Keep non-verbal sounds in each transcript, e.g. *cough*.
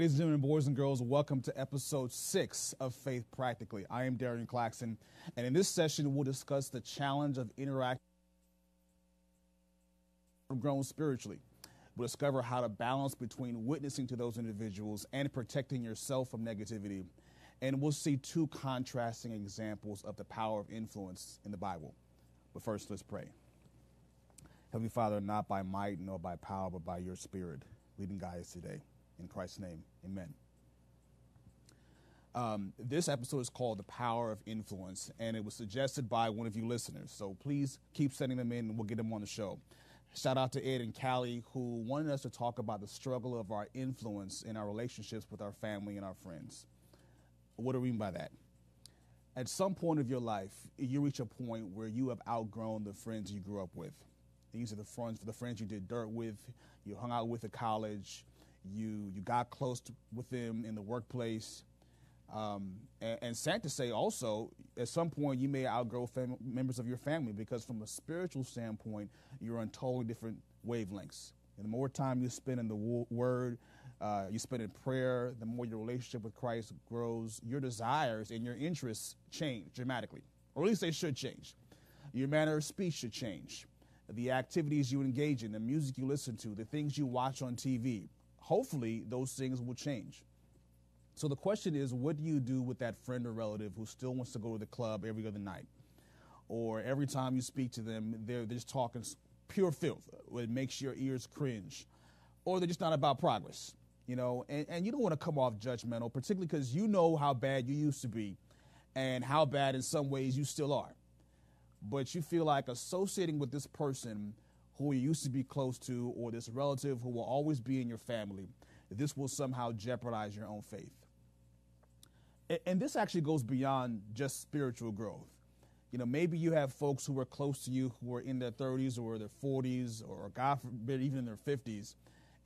Ladies and gentlemen, boys and girls, welcome to episode six of Faith Practically. I am Darian Claxton, and in this session, we'll discuss the challenge of interacting from grown spiritually. We'll discover how to balance between witnessing to those individuals and protecting yourself from negativity. And we'll see two contrasting examples of the power of influence in the Bible. But first, let's pray. Heavenly Father, not by might nor by power, but by your Spirit, leading guide us today. In Christ's name, amen. Um, this episode is called The Power of Influence, and it was suggested by one of you listeners. So please keep sending them in, and we'll get them on the show. Shout out to Ed and Callie, who wanted us to talk about the struggle of our influence in our relationships with our family and our friends. What do we mean by that? At some point of your life, you reach a point where you have outgrown the friends you grew up with. These are the friends, the friends you did dirt with, you hung out with at college, you you got close to, with them in the workplace. Um, and, and, sad to say, also, at some point, you may outgrow fam- members of your family because, from a spiritual standpoint, you're on totally different wavelengths. And the more time you spend in the w- Word, uh, you spend in prayer, the more your relationship with Christ grows, your desires and your interests change dramatically, or at least they should change. Your manner of speech should change. The activities you engage in, the music you listen to, the things you watch on TV, hopefully those things will change. So the question is, what do you do with that friend or relative who still wants to go to the club every other night? Or every time you speak to them, they're, they're just talking pure filth. Uh, it makes your ears cringe. Or they're just not about progress, you know? And, and you don't want to come off judgmental, particularly because you know how bad you used to be and how bad in some ways you still are. But you feel like associating with this person who you used to be close to or this relative who will always be in your family, this will somehow jeopardize your own faith. And this actually goes beyond just spiritual growth. You know, maybe you have folks who are close to you who are in their 30s or their 40s or, God forbid, even in their 50s,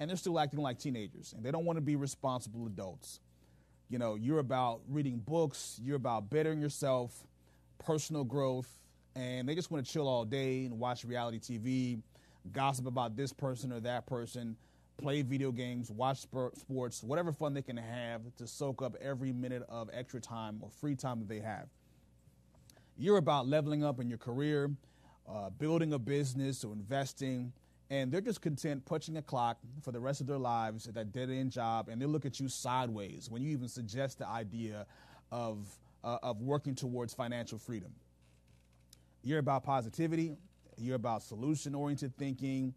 and they're still acting like teenagers and they don't want to be responsible adults. You know, you're about reading books, you're about bettering yourself, personal growth, and they just want to chill all day and watch reality TV, gossip about this person or that person, play video games, watch sports, whatever fun they can have to soak up every minute of extra time or free time that they have. You're about leveling up in your career, uh, building a business or investing, and they're just content punching a clock for the rest of their lives at that dead end job, and they look at you sideways when you even suggest the idea of, uh, of working towards financial freedom. You're about positivity, you're about solution oriented thinking,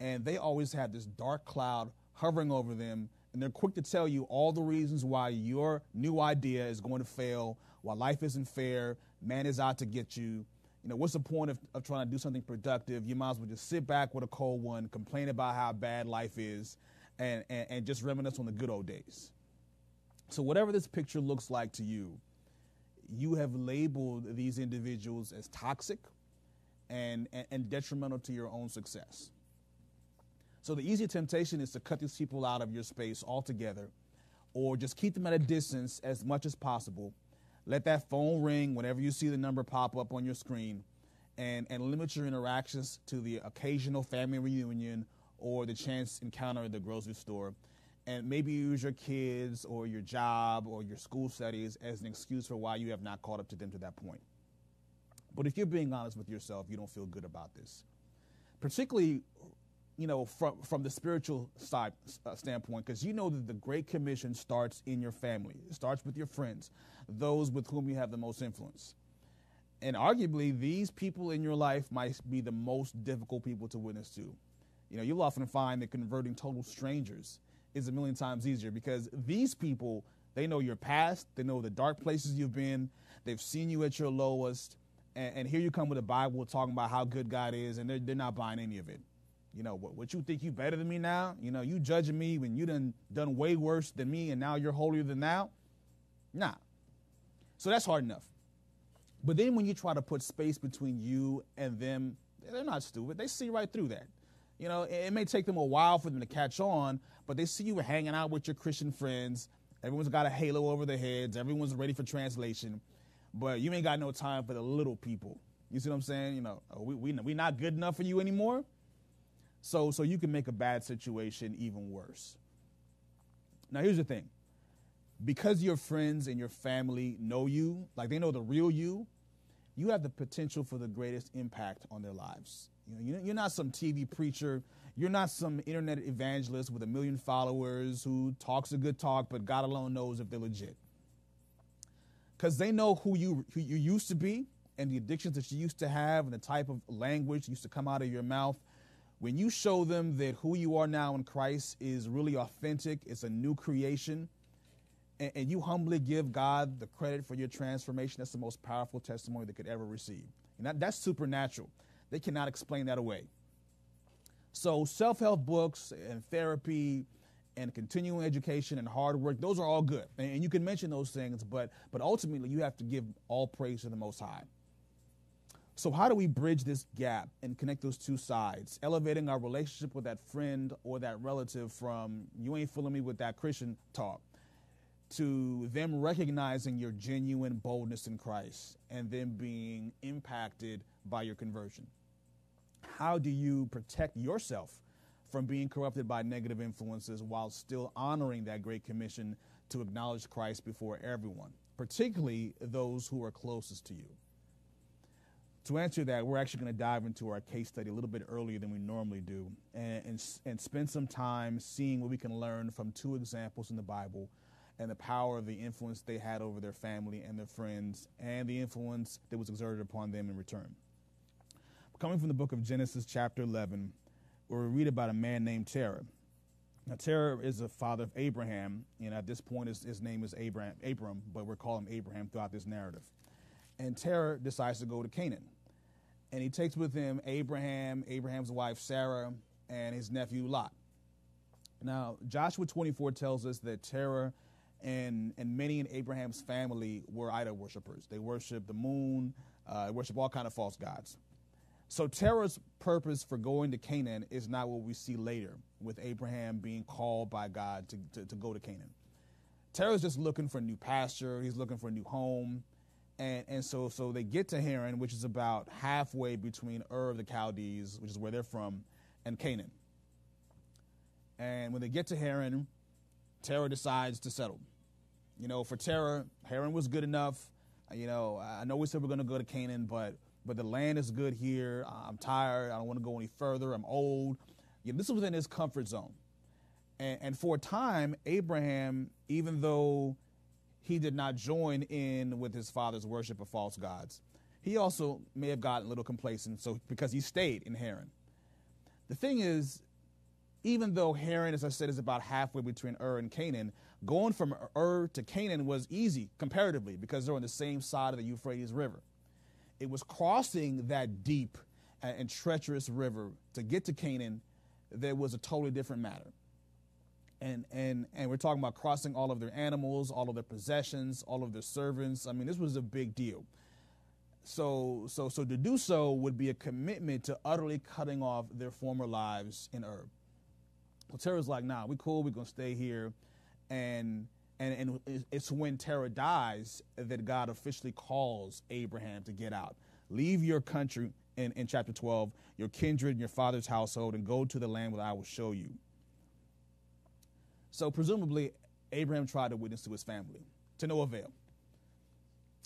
and they always have this dark cloud hovering over them, and they're quick to tell you all the reasons why your new idea is going to fail, why life isn't fair, man is out to get you. You know, what's the point of, of trying to do something productive? You might as well just sit back with a cold one, complain about how bad life is, and, and, and just reminisce on the good old days. So, whatever this picture looks like to you, you have labeled these individuals as toxic and, and, and detrimental to your own success. So the easy temptation is to cut these people out of your space altogether or just keep them at a distance as much as possible. Let that phone ring whenever you see the number pop up on your screen and, and limit your interactions to the occasional family reunion or the chance encounter at the grocery store. And maybe use your kids or your job or your school studies as an excuse for why you have not caught up to them to that point. But if you're being honest with yourself, you don't feel good about this. Particularly you know, from, from the spiritual side uh, standpoint, because you know that the Great Commission starts in your family. It starts with your friends, those with whom you have the most influence. And arguably, these people in your life might be the most difficult people to witness to. You know, you'll often find that converting total strangers is a million times easier because these people, they know your past, they know the dark places you've been, they've seen you at your lowest, and, and here you come with the Bible talking about how good God is, and they're, they're not buying any of it. You know, what, what you think you better than me now? You know, you judging me when you done done way worse than me and now you're holier than thou? Nah. So that's hard enough. But then when you try to put space between you and them, they're not stupid. They see right through that. You know, it may take them a while for them to catch on, but they see you hanging out with your Christian friends. Everyone's got a halo over their heads. Everyone's ready for translation, but you ain't got no time for the little people. You see what I'm saying? You know, uh, we we we not good enough for you anymore. So, so you can make a bad situation even worse. Now, here's the thing because your friends and your family know you, like they know the real you, you have the potential for the greatest impact on their lives. You know, you're not some TV preacher. You're not some internet evangelist with a million followers who talks a good talk, but God alone knows if they're legit. Because they know who you who you used to be and the addictions that you used to have and the type of language used to come out of your mouth. When you show them that who you are now in Christ is really authentic, it's a new creation, and, and you humbly give God the credit for your transformation, that's the most powerful testimony they could ever receive. And that, that's supernatural. They cannot explain that away. So, self help books and therapy and continuing education and hard work, those are all good. And you can mention those things, but, but ultimately, you have to give all praise to the Most High. So, how do we bridge this gap and connect those two sides? Elevating our relationship with that friend or that relative from you ain't fooling me with that Christian talk to them recognizing your genuine boldness in Christ and then being impacted by your conversion. How do you protect yourself from being corrupted by negative influences while still honoring that great commission to acknowledge Christ before everyone, particularly those who are closest to you? To answer that, we're actually going to dive into our case study a little bit earlier than we normally do and, and, and spend some time seeing what we can learn from two examples in the Bible and the power of the influence they had over their family and their friends and the influence that was exerted upon them in return. Coming from the book of Genesis, chapter 11, where we read about a man named Terah. Now, Terah is the father of Abraham, and at this point, his, his name is Abraham, Abram, but we're calling him Abraham throughout this narrative. And Terah decides to go to Canaan. And he takes with him Abraham, Abraham's wife Sarah, and his nephew Lot. Now, Joshua 24 tells us that Terah and, and many in Abraham's family were idol worshippers. They worshiped the moon, uh, worship all kind of false gods. So Terah's purpose for going to Canaan is not what we see later with Abraham being called by God to, to, to go to Canaan. Terah's just looking for a new pasture. He's looking for a new home. And, and so, so they get to Haran, which is about halfway between Ur of the Chaldees, which is where they're from, and Canaan. And when they get to Haran, Terah decides to settle. You know, for Terah, Haran was good enough. You know, I know we said we're going to go to Canaan, but but the land is good here. I'm tired. I don't want to go any further. I'm old. Yeah, this is within his comfort zone. And, and for a time, Abraham, even though he did not join in with his father's worship of false gods, he also may have gotten a little complacent. So because he stayed in Haran. The thing is, even though Haran, as I said, is about halfway between Ur and Canaan, going from Ur to Canaan was easy comparatively because they're on the same side of the Euphrates River. It was crossing that deep and treacherous river to get to Canaan that was a totally different matter. And, and, and we're talking about crossing all of their animals, all of their possessions, all of their servants. I mean, this was a big deal. So, so, so to do so would be a commitment to utterly cutting off their former lives in Ur. So Terah's like, nah, we cool, we're gonna stay here. And and, and it's when Terah dies that God officially calls Abraham to get out. Leave your country in, in chapter 12, your kindred and your father's household, and go to the land that I will show you. So presumably, Abraham tried to witness to his family to no avail.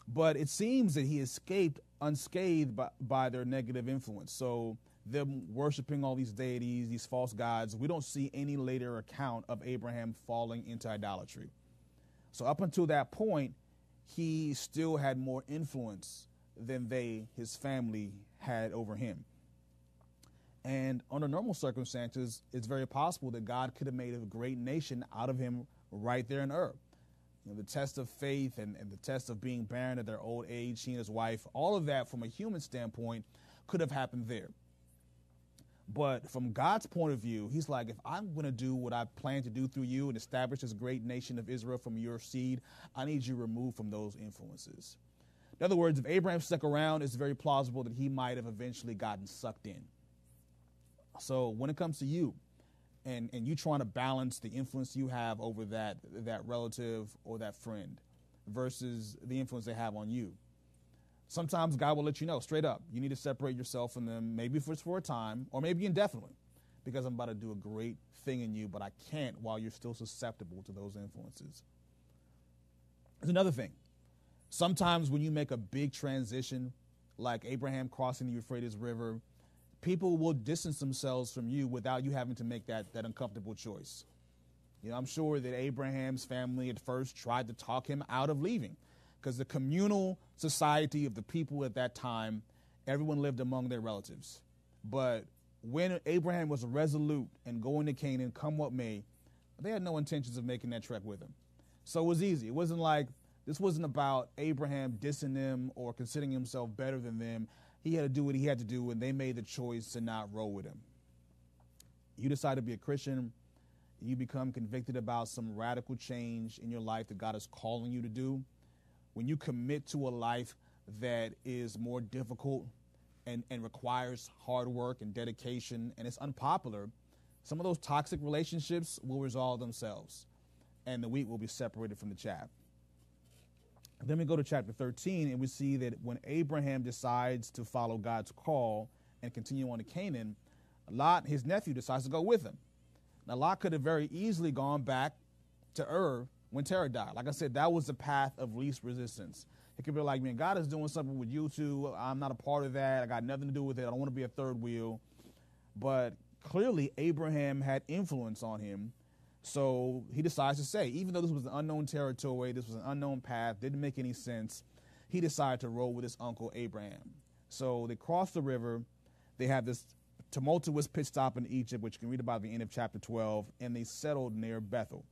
But it seems that he escaped unscathed by, by their negative influence. So them worshiping all these deities, these false gods. We don't see any later account of Abraham falling into idolatry. So, up until that point, he still had more influence than they, his family, had over him. And under normal circumstances, it's very possible that God could have made a great nation out of him right there in Ur. You know, the test of faith and, and the test of being barren at their old age, he and his wife, all of that from a human standpoint could have happened there. But from God's point of view, He's like, if I'm going to do what I plan to do through you and establish this great nation of Israel from your seed, I need you removed from those influences. In other words, if Abraham stuck around, it's very plausible that he might have eventually gotten sucked in. So when it comes to you, and, and you trying to balance the influence you have over that that relative or that friend versus the influence they have on you, sometimes God will let you know straight up. You need to separate yourself from them, maybe for, for a time or maybe indefinitely. because I'm about to do a great thing in you, but I can't while you're still susceptible to those influences. There's another thing. Sometimes when you make a big transition, like Abraham crossing the Euphrates River, people will distance themselves from you without you having to make that, that uncomfortable choice. You know, I'm sure that Abraham's family at first tried to talk him out of leaving because the communal society of the people at that time, everyone lived among their relatives. But when Abraham was resolute and going to Canaan, come what may, they had no intentions of making that trek with him. So it was easy. It wasn't like this wasn't about Abraham dissing them or considering himself better than them. He had to do what he had to do, and they made the choice to not roll with him. You decide to be a Christian, you become convicted about some radical change in your life that God is calling you to do. When you commit to a life that is more difficult and, and requires hard work and dedication and it's unpopular, some of those toxic relationships will resolve themselves and the wheat will be separated from the chaff. Then we go to chapter 13 and we see that when Abraham decides to follow God's call and continue on to Canaan, Lot, his nephew, decides to go with him. Now, Lot could have very easily gone back to Ur when Terah died. Like I said, that was the path of least resistance. It could be like, man, God is doing something with you two. I'm not a part of that. I got nothing to do with it. I don't want to be a third wheel. But clearly, Abraham had influence on him. So he decides to say, even though this was an unknown territory, this was an unknown path, didn't make any sense, he decided to roll with his uncle Abraham. So they cross the river. They have this tumultuous pit stop in Egypt, which you can read about at the end of chapter 12, and they settled near Bethel.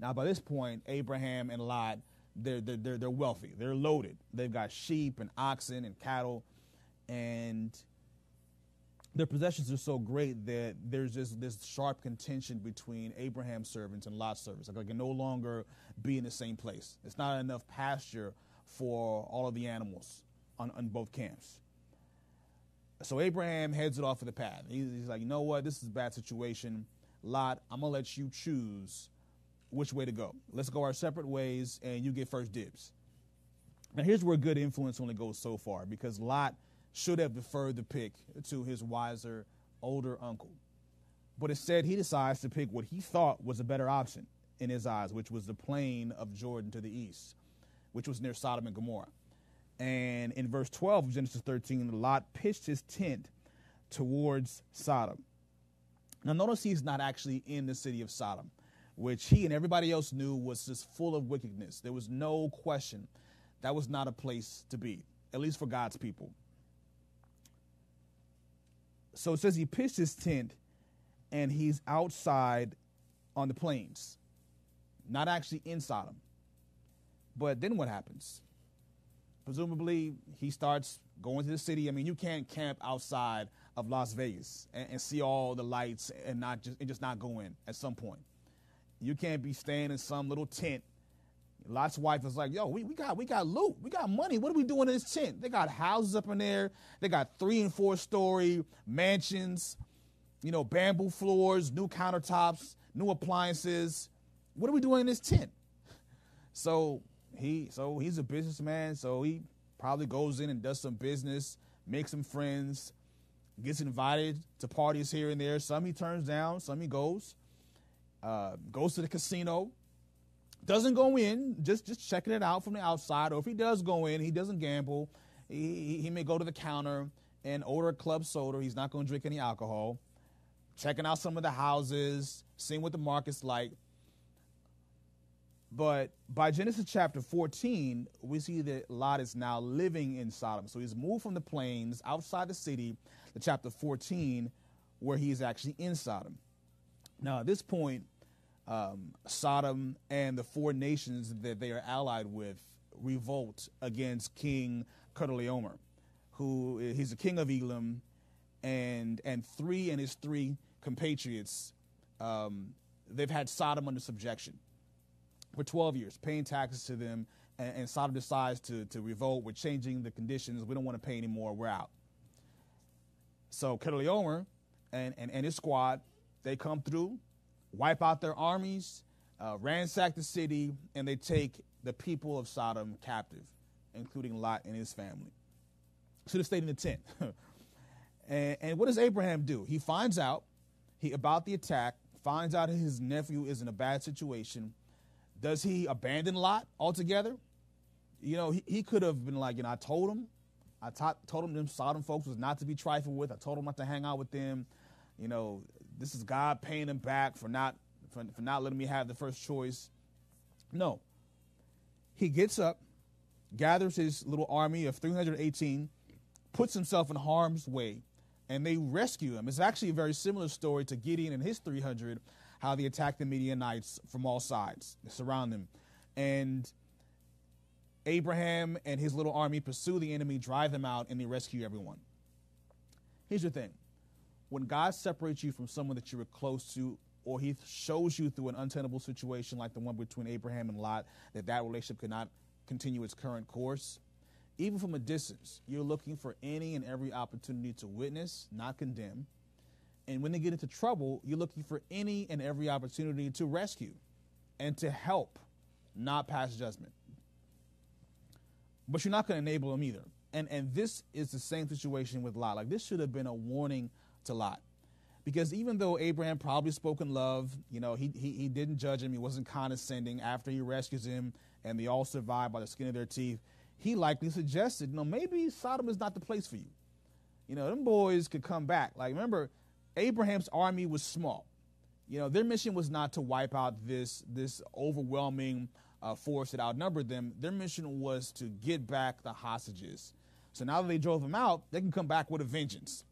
Now, by this point, Abraham and Lot they're, they're, they're wealthy. They're loaded. They've got sheep and oxen and cattle, and their possessions are so great that there's just this sharp contention between Abraham's servants and Lot's servants. Like they can no longer be in the same place. It's not enough pasture for all of the animals on, on both camps. So Abraham heads it off of the path. He's, he's like, you know what? This is a bad situation. Lot, I'm going to let you choose which way to go. Let's go our separate ways, and you get first dibs. Now, here's where good influence only goes so far because Lot should have deferred the pick to his wiser, older uncle. But instead, he decides to pick what he thought was a better option in his eyes, which was the plain of Jordan to the east, which was near Sodom and Gomorrah. And in verse 12 of Genesis 13, Lot pitched his tent towards Sodom. Now, notice he's not actually in the city of Sodom which he and everybody else knew was just full of wickedness. There was no question that was not a place to be, at least for God's people. So it says he pitched his tent and he's outside on the plains, not actually in Sodom. But then what happens? Presumably, he starts going to the city. I mean, you can't camp outside of Las Vegas and, and see all the lights and not just and just not go in at some point. You can't be staying in some little tent. Lot's wife is like, yo, we, we got we got loot. We got money. What are we doing in this tent? They got houses up in there. They got three and four story mansions, you know, bamboo floors, new countertops, new appliances. What are we doing in this tent? So he so he's a businessman, so he probably goes in and does some business, makes some friends, gets invited to parties here and there. Some he turns down, some he goes uh, goes to the casino, doesn't go in, just just checking it out from the outside. Or if he does go in, he doesn't gamble. He, he may go to the counter and order a club soda. He's not going to drink any alcohol. Checking out some of the houses, seeing what the market's like. But by Genesis chapter 14, we see that Lot is now living in Sodom. So he's moved from the plains outside the city to chapter 14, where he is actually in Sodom. Now, at this point, um, Sodom and the four nations that they are allied with revolt against King Chedorlaomer, who he's the king of Elam, and and three and his three compatriots, um, they've had Sodom under subjection for 12 years, paying taxes to them, and, and Sodom decides to, to revolt. We're changing the conditions. We don't want to pay anymore. We're out. So Chedorlaomer and, and, and his squad they come through, wipe out their armies, uh, ransack the city, and they take the people of Sodom captive, including Lot and his family. So they stayed in the tent. *laughs* And, and what does Abraham do? He finds out he about the attack, finds out his nephew is in a bad situation. Does he abandon Lot altogether? You know, he, he could have been like, you know, I told him, I t- told him them Sodom folks was not to be trifled with. I told him not to hang out with them. You know, this is God paying him back for not for, for not letting me have the first choice. No. He gets up, gathers his little army of 318, puts himself in harm's way, and they rescue him. It's actually a very similar story to Gideon and his 300, how they attack the Midianites from all sides, they surround them. And Abraham and his little army pursue the enemy, drive them out, and they rescue everyone. Here's the thing when God separates you from someone that you were close to, or he shows you through an untenable situation like the one between Abraham and Lot, that that relationship could not continue its current course, even from a distance, you're looking for any and every opportunity to witness, not condemn. And when they get into trouble, you're looking for any and every opportunity to rescue and to help, not pass judgment but you're not going to enable them either. And and this is the same situation with Lot. Like this should have been a warning to Lot. Because even though Abraham probably spoke in love, you know, he, he, he didn't judge him, he wasn't condescending after he rescues him and they all survive by the skin of their teeth, he likely suggested, you know, maybe Sodom is not the place for you. You know, them boys could come back. Like, remember, Abraham's army was small. You know, their mission was not to wipe out this, this overwhelming uh, force that outnumbered them. Their mission was to get back the hostages. So now that they drove them out, they can come back with a vengeance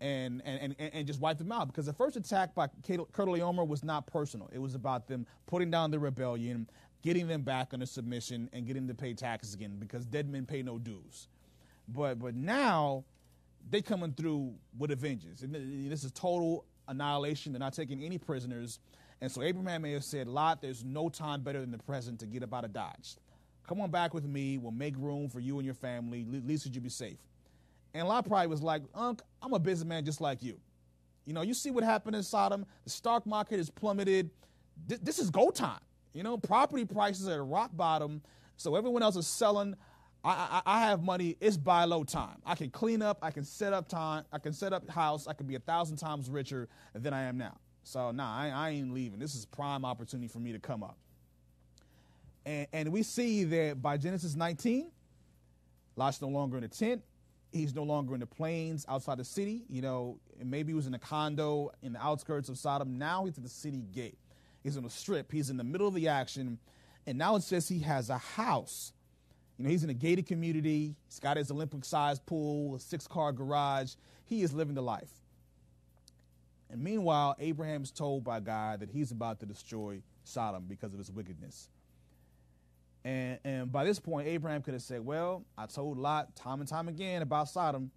and, and, and, and just wipe them out. Because the first attack by Chedorlaomer was not personal. It was about them putting down the rebellion, getting them back under submission, and getting them to pay taxes again because dead men pay no dues. But, but now they coming through with a vengeance. And this is total annihilation. They're not taking any prisoners. And so Abraham may have said, Lot, there's no time better than the present to get up out of Dodge. Come on back with me. We'll make room for you and your family. At least you'll be safe. And Lot probably was like, Unc, I'm a businessman just like you. You know, you see what happened in Sodom. The stock market has plummeted. This, this is go time. You know, property prices are at rock bottom. So everyone else is selling. I, I, I, have money. It's buy low time. I can clean up. I can set up time. I can set up house. I can be a thousand times richer than I am now. So nah, I, I ain't leaving. This is prime opportunity for me to come up. And, and we see that by Genesis 19, Lot's no longer in a tent. He's no longer in the plains outside the city. You know, maybe he was in a condo in the outskirts of Sodom. Now he's at the city gate. He's on a strip. He's in the middle of the action. And now it says he has a house. You know, he's in a gated community. He's got his Olympic sized pool, a six car garage. He is living the life. And meanwhile, Abraham's told by God that he's about to destroy Sodom because of his wickedness. And, and by this point, Abraham could have said, Well, I told Lot time and time again about Sodom.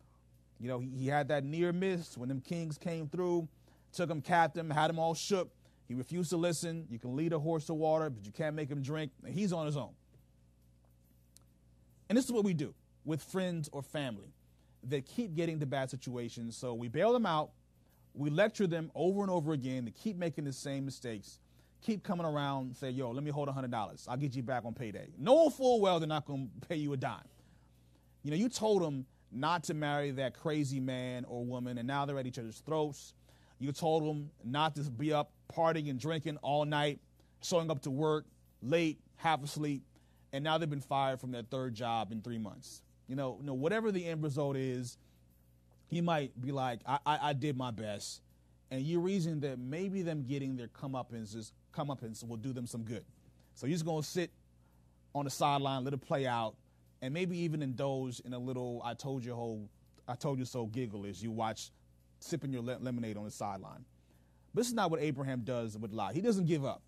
You know, he, he had that near miss when them kings came through, took him captive, had him all shook. He refused to listen. You can lead a horse to water, but you can't make him drink. And he's on his own. And this is what we do with friends or family that keep getting to bad situations. So we bail them out, we lecture them over and over again to keep making the same mistakes, keep coming around and say, yo, let me hold $100. I'll get you back on payday. Knowing full well they're not going to pay you a dime. You know, you told them not to marry that crazy man or woman, and now they're at each other's throats. You told them not to be up partying and drinking all night, showing up to work late, half asleep, and now they've been fired from their third job in three months. You know, you know whatever the end result is, he might be like, I, I, I did my best. And you reason that maybe them getting their comeuppance, comeuppance will do them some good. So you're just going to sit on the sideline, let it play out, and maybe even indulge in a little I told you whole, I told you so giggle as you watch sipping your lemonade on the sideline. But this is not what Abraham does with Lot. He doesn't give up.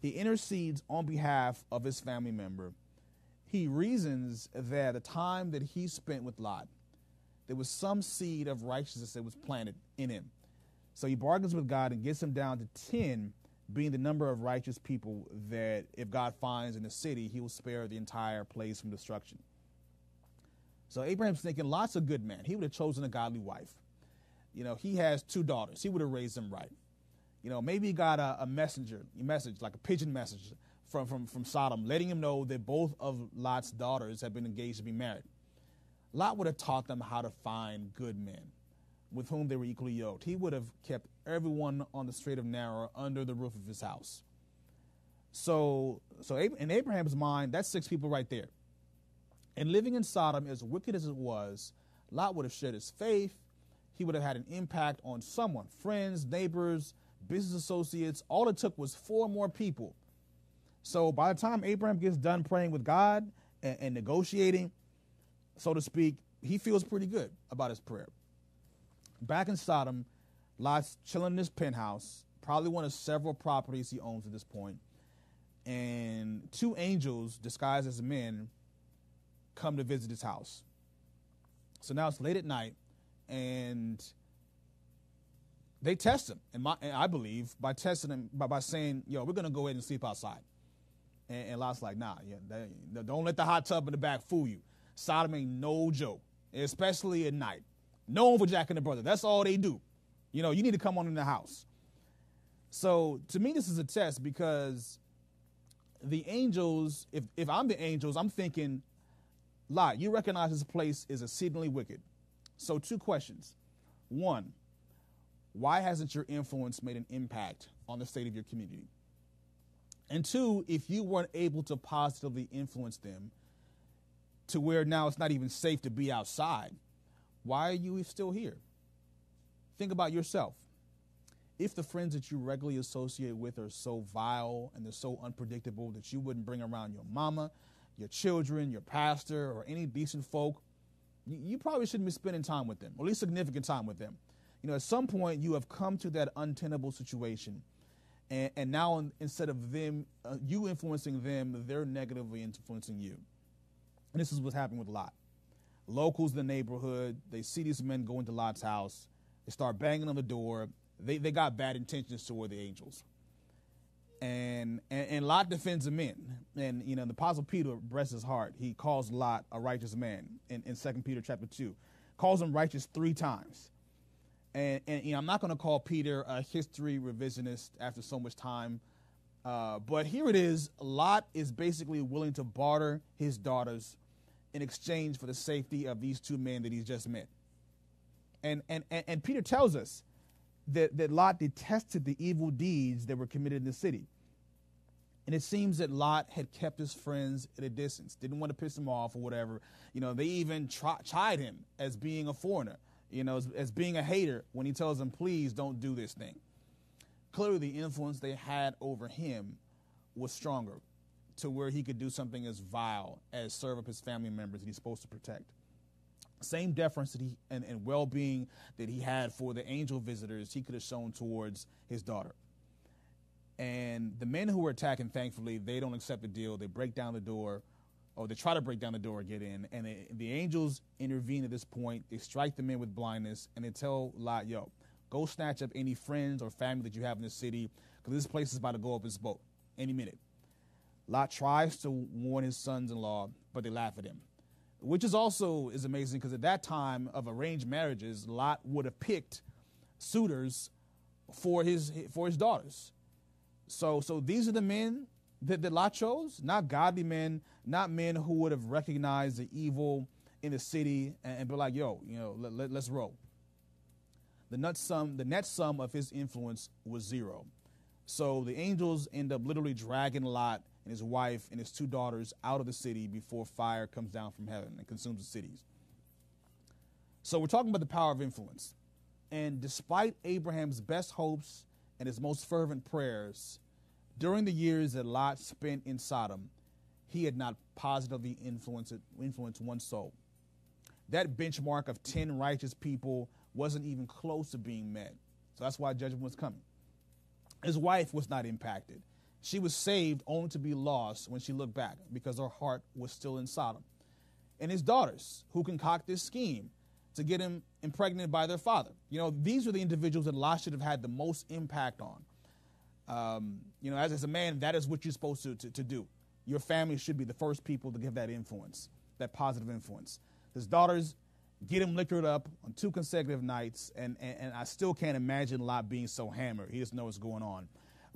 He intercedes on behalf of his family member. He reasons that the time that he spent with Lot there was some seed of righteousness that was planted in him. So he bargains with God and gets him down to 10 being the number of righteous people that if God finds in the city, he will spare the entire place from destruction. So Abraham's thinking Lot's a good man. He would have chosen a godly wife. You know, he has two daughters. He would have raised them right. You know, maybe he got a, a messenger, a message, like a pigeon message from, from, from Sodom, letting him know that both of Lot's daughters had been engaged to be married. Lot would have taught them how to find good men, with whom they were equally yoked. He would have kept everyone on the straight of narrow under the roof of his house. So, so in Abraham's mind, that's six people right there. And living in Sodom, as wicked as it was, Lot would have shared his faith. He would have had an impact on someone friends, neighbors, business associates. All it took was four more people. So by the time Abraham gets done praying with God and, and negotiating, so to speak, he feels pretty good about his prayer. Back in Sodom, Lot's chilling in his penthouse, probably one of several properties he owns at this point, and two angels disguised as men come to visit his house. So now it's late at night, and they test him, and, my, and I believe by testing him by, by saying, "Yo, we're gonna go ahead and sleep outside." And, and Lot's like, "Nah, yeah, don't let the hot tub in the back fool you. Sodom ain't no joke, especially at night. Known for jacking the brother. That's all they do. You know, you need to come on in the house." So to me, this is a test because the angels, if if I'm the angels, I'm thinking, Lot, you recognize this place is exceedingly wicked. So, two questions. One, why hasn't your influence made an impact on the state of your community? And two, if you weren't able to positively influence them to where now it's not even safe to be outside, why are you still here? Think about yourself. If the friends that you regularly associate with are so vile and they're so unpredictable that you wouldn't bring around your mama, your children, your pastor, or any decent folk, you probably shouldn't be spending time with them, or at least significant time with them. You know, at some point, you have come to that untenable situation, and, and now instead of them, uh, you influencing them, they're negatively influencing you. And this is what's happening with Lot. Locals in the neighborhood, they see these men go into Lot's house, they start banging on the door. They, they got bad intentions toward the angels and, and, and Lot defends the men. And you know, the Apostle Peter breasts his heart. He calls Lot a righteous man in, in 2 Peter chapter 2. Calls him righteous three times. And, and you know, I'm not going to call Peter a history revisionist after so much time. Uh, but here it is Lot is basically willing to barter his daughters in exchange for the safety of these two men that he's just met. And, and, and, and Peter tells us that, that Lot detested the evil deeds that were committed in the city. And it seems that Lot had kept his friends at a distance, didn't want to piss him off or whatever. You know, they even tri- chide him as being a foreigner, you know, as, as being a hater when he tells them, please don't do this thing. Clearly, the influence they had over him was stronger to where he could do something as vile as serve up his family members that he's supposed to protect same deference that he and, and well-being that he had for the angel visitors he could have shown towards his daughter. And the men who were attacking thankfully they don't accept the deal. They break down the door or they try to break down the door get in. And they, the angels intervene at this point. They strike the men with blindness and they tell lot yo go snatch up any friends or family that you have in the city because this place is about to go up in smoke any minute lot tries to warn his sons-in-law but they laugh at him which is also is amazing because at that time of arranged marriages, Lot would have picked suitors for his for his daughters. So so these are the men that, that Lot chose, not godly men, not men who would have recognized the evil in the city and, and be like, yo, you know, let, let, let's roll. The net sum the net sum of his influence was zero. So the angels end up literally dragging Lot and his wife and his two daughters out of the city before fire comes down from heaven and consumes the cities. So we're talking about the power of influence. And despite Abraham's best hopes and his most fervent prayers, during the years that Lot spent in Sodom, he had not positively influenced, influenced one soul. That benchmark of 10 righteous people wasn't even close to being met. So that's why judgment was coming. His wife was not impacted. She was saved only to be lost when she looked back because her heart was still in Sodom. And his daughters, who concoct this scheme to get him impregnated by their father. You know, these are the individuals that Lot should have had the most impact on. Um, you know, as, as a man, that is what you're supposed to, to, to do. Your family should be the first people to give that influence, that positive influence. His daughters get him liquored up on two consecutive nights, and, and, and I still can't imagine Lot being so hammered. He just knows what's going on.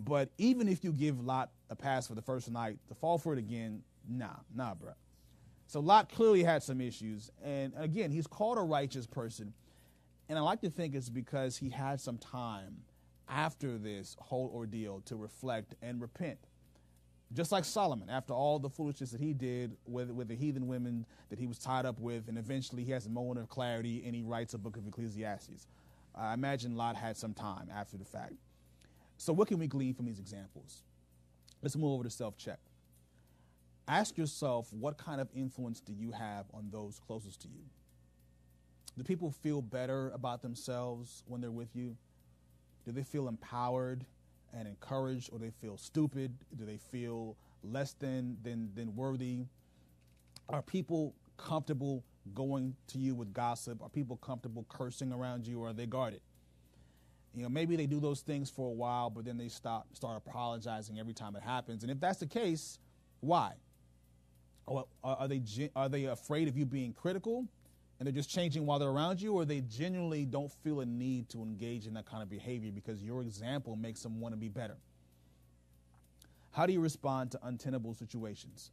But even if you give Lot a pass for the first night, to fall for it again, nah, nah, bro. So Lot clearly had some issues. And again, he's called a righteous person. And I like to think it's because he had some time after this whole ordeal to reflect and repent. Just like Solomon, after all the foolishness that he did with, with the heathen women that he was tied up with, and eventually he has a moment of clarity and he writes a book of Ecclesiastes. I imagine Lot had some time after the fact. So, what can we glean from these examples? Let's move over to self check. Ask yourself what kind of influence do you have on those closest to you? Do people feel better about themselves when they're with you? Do they feel empowered and encouraged, or they feel stupid? Do they feel less than than than worthy? Are people comfortable going to you with gossip? Are people comfortable cursing around you, or are they guarded? You know, maybe they do those things for a while, but then they stop, start apologizing every time it happens. And if that's the case, why? Or are they are they afraid of you being critical, and they're just changing while they're around you, or they genuinely don't feel a need to engage in that kind of behavior because your example makes them want to be better? How do you respond to untenable situations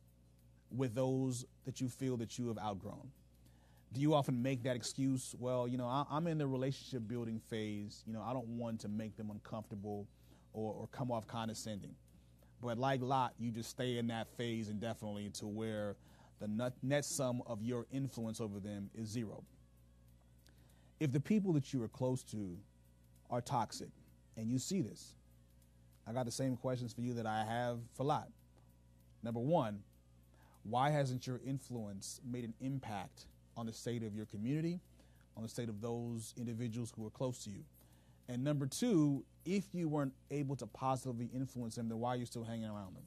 with those that you feel that you have outgrown? Do you often make that excuse? Well, you know, I, am in the relationship building phase. You know, I don't want to make them uncomfortable or, or come off condescending. But like Lot, you just stay in that phase indefinitely to where the net sum of your influence over them is zero. If the people that you are close to are toxic, and you see this, I got the same questions for you that I have for Lot. Number one, why hasn't your influence made an impact on the state of your community, on the state of those individuals who are close to you. And number two, if you weren't able to positively influence them, then why are you still hanging around them?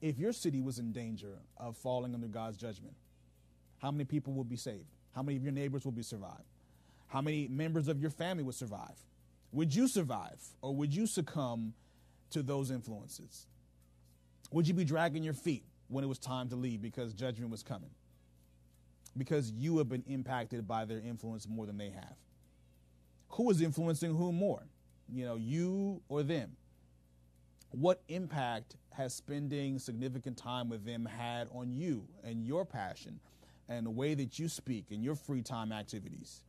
If your city was in danger of falling under God's judgment, how many people would be saved? How many of your neighbors would be survived? How many members of your family would survive? Would you survive or would you succumb to those influences? Would you be dragging your feet when it was time to leave because judgment was coming? Because you have been impacted by their influence more than they have. Who is influencing whom more? You know, you or them? What impact has spending significant time with them had on you and your passion and the way that you speak and your free time activities?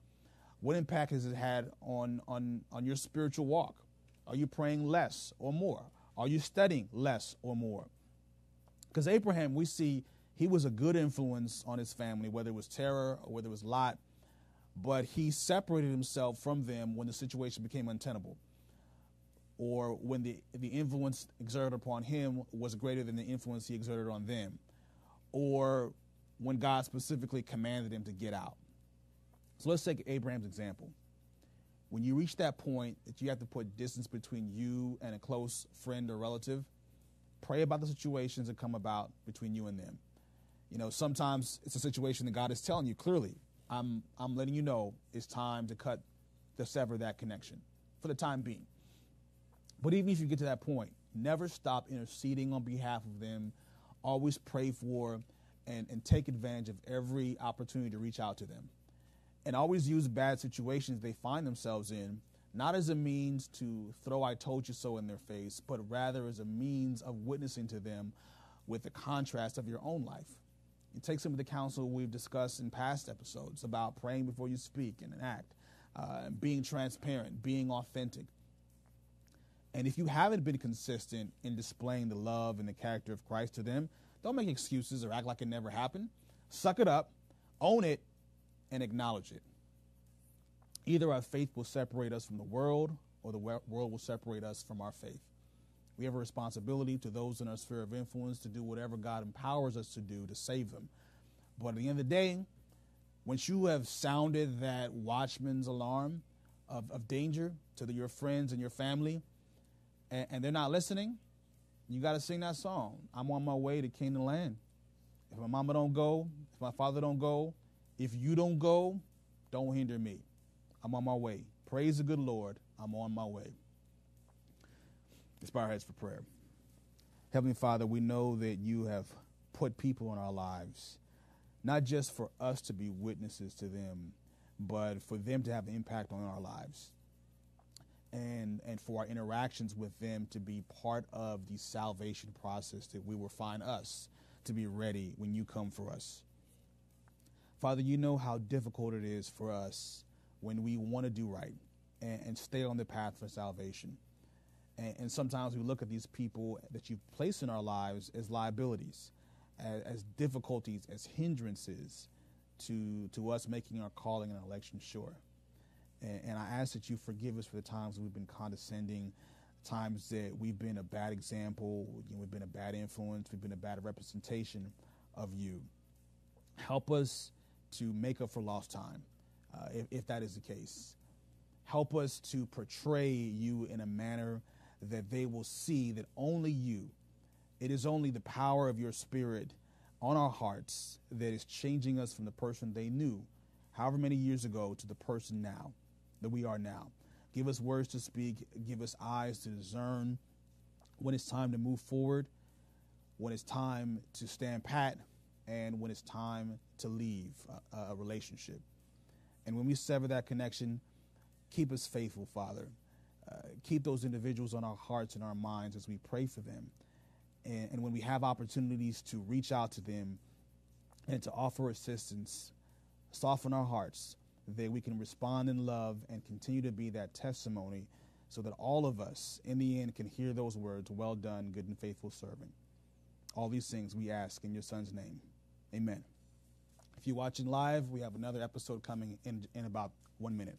What impact has it had on, on, on your spiritual walk? Are you praying less or more? Are you studying less or more? Because Abraham, we see he was a good influence on his family, whether it was Terah or whether it was Lot, but he separated himself from them when the situation became untenable or when the, the influence exerted upon him was greater than the influence he exerted on them, or when God specifically commanded him to get out. So let's take Abraham's example. When you reach that point that you have to put distance between you and a close friend or relative, pray about the situations that come about between you and them. You know, sometimes it's a situation that God is telling you clearly, I'm, I'm letting you know it's time to cut, to sever that connection for the time being. But even if you get to that point, never stop interceding on behalf of them. Always pray for and, and take advantage of every opportunity to reach out to them. And always use bad situations they find themselves in, not as a means to throw I told you so in their face, but rather as a means of witnessing to them with the contrast of your own life. Take some of the counsel we've discussed in past episodes about praying before you speak and act, uh, being transparent, being authentic. And if you haven't been consistent in displaying the love and the character of Christ to them, don't make excuses or act like it never happened. Suck it up, own it, and acknowledge it. Either our faith will separate us from the world, or the world will separate us from our faith. We have a responsibility to those in our sphere of influence to do whatever God empowers us to do to save them. But at the end of the day, once you have sounded that watchman's alarm of, of danger to the, your friends and your family, and, and they're not listening, you got to sing that song. I'm on my way to Canaan land. If my mama don't go, if my father don't go, if you don't go, don't hinder me. I'm on my way. Praise the good Lord. I'm on my way. Let's bow our heads for prayer. Heavenly Father, we know that you have put people in our lives, not just for us to be witnesses to them, but for them to have an impact on our lives. And, and for our interactions with them to be part of the salvation process that we will find us to be ready when you come for us. Father, you know how difficult it is for us when we want to do right and, and stay on the path for salvation. And, and, sometimes we look at these people that you've placed in our lives as liabilities, as, as difficulties, as hindrances to, to us making our calling and election sure. And, and, I ask that you forgive us for the times we've been condescending, times that we've been a bad example, you know, we've been a bad influence, we've been a bad representation of you. Help us to make up for lost time, uh, if, if that is the case. Help us to portray you in a manner that they will see that only you, it is only the power of your spirit on our hearts that is changing us from the person they knew however many years ago to the person now that we are now. Give us words to speak, give us eyes to discern when it's time to move forward, when it's time to stand pat, and when it's time to leave a, a relationship. And when we sever that connection, keep us faithful, Father. Keep those individuals on our hearts and our minds as we pray for them. And, and when we have opportunities to reach out to them and to offer assistance, soften our hearts that we can respond in love and continue to be that testimony so that all of us in the end can hear those words, well done, good and faithful servant. All these things we ask in your son's name. Amen. If you're watching live, we have another episode coming in, in about one minute.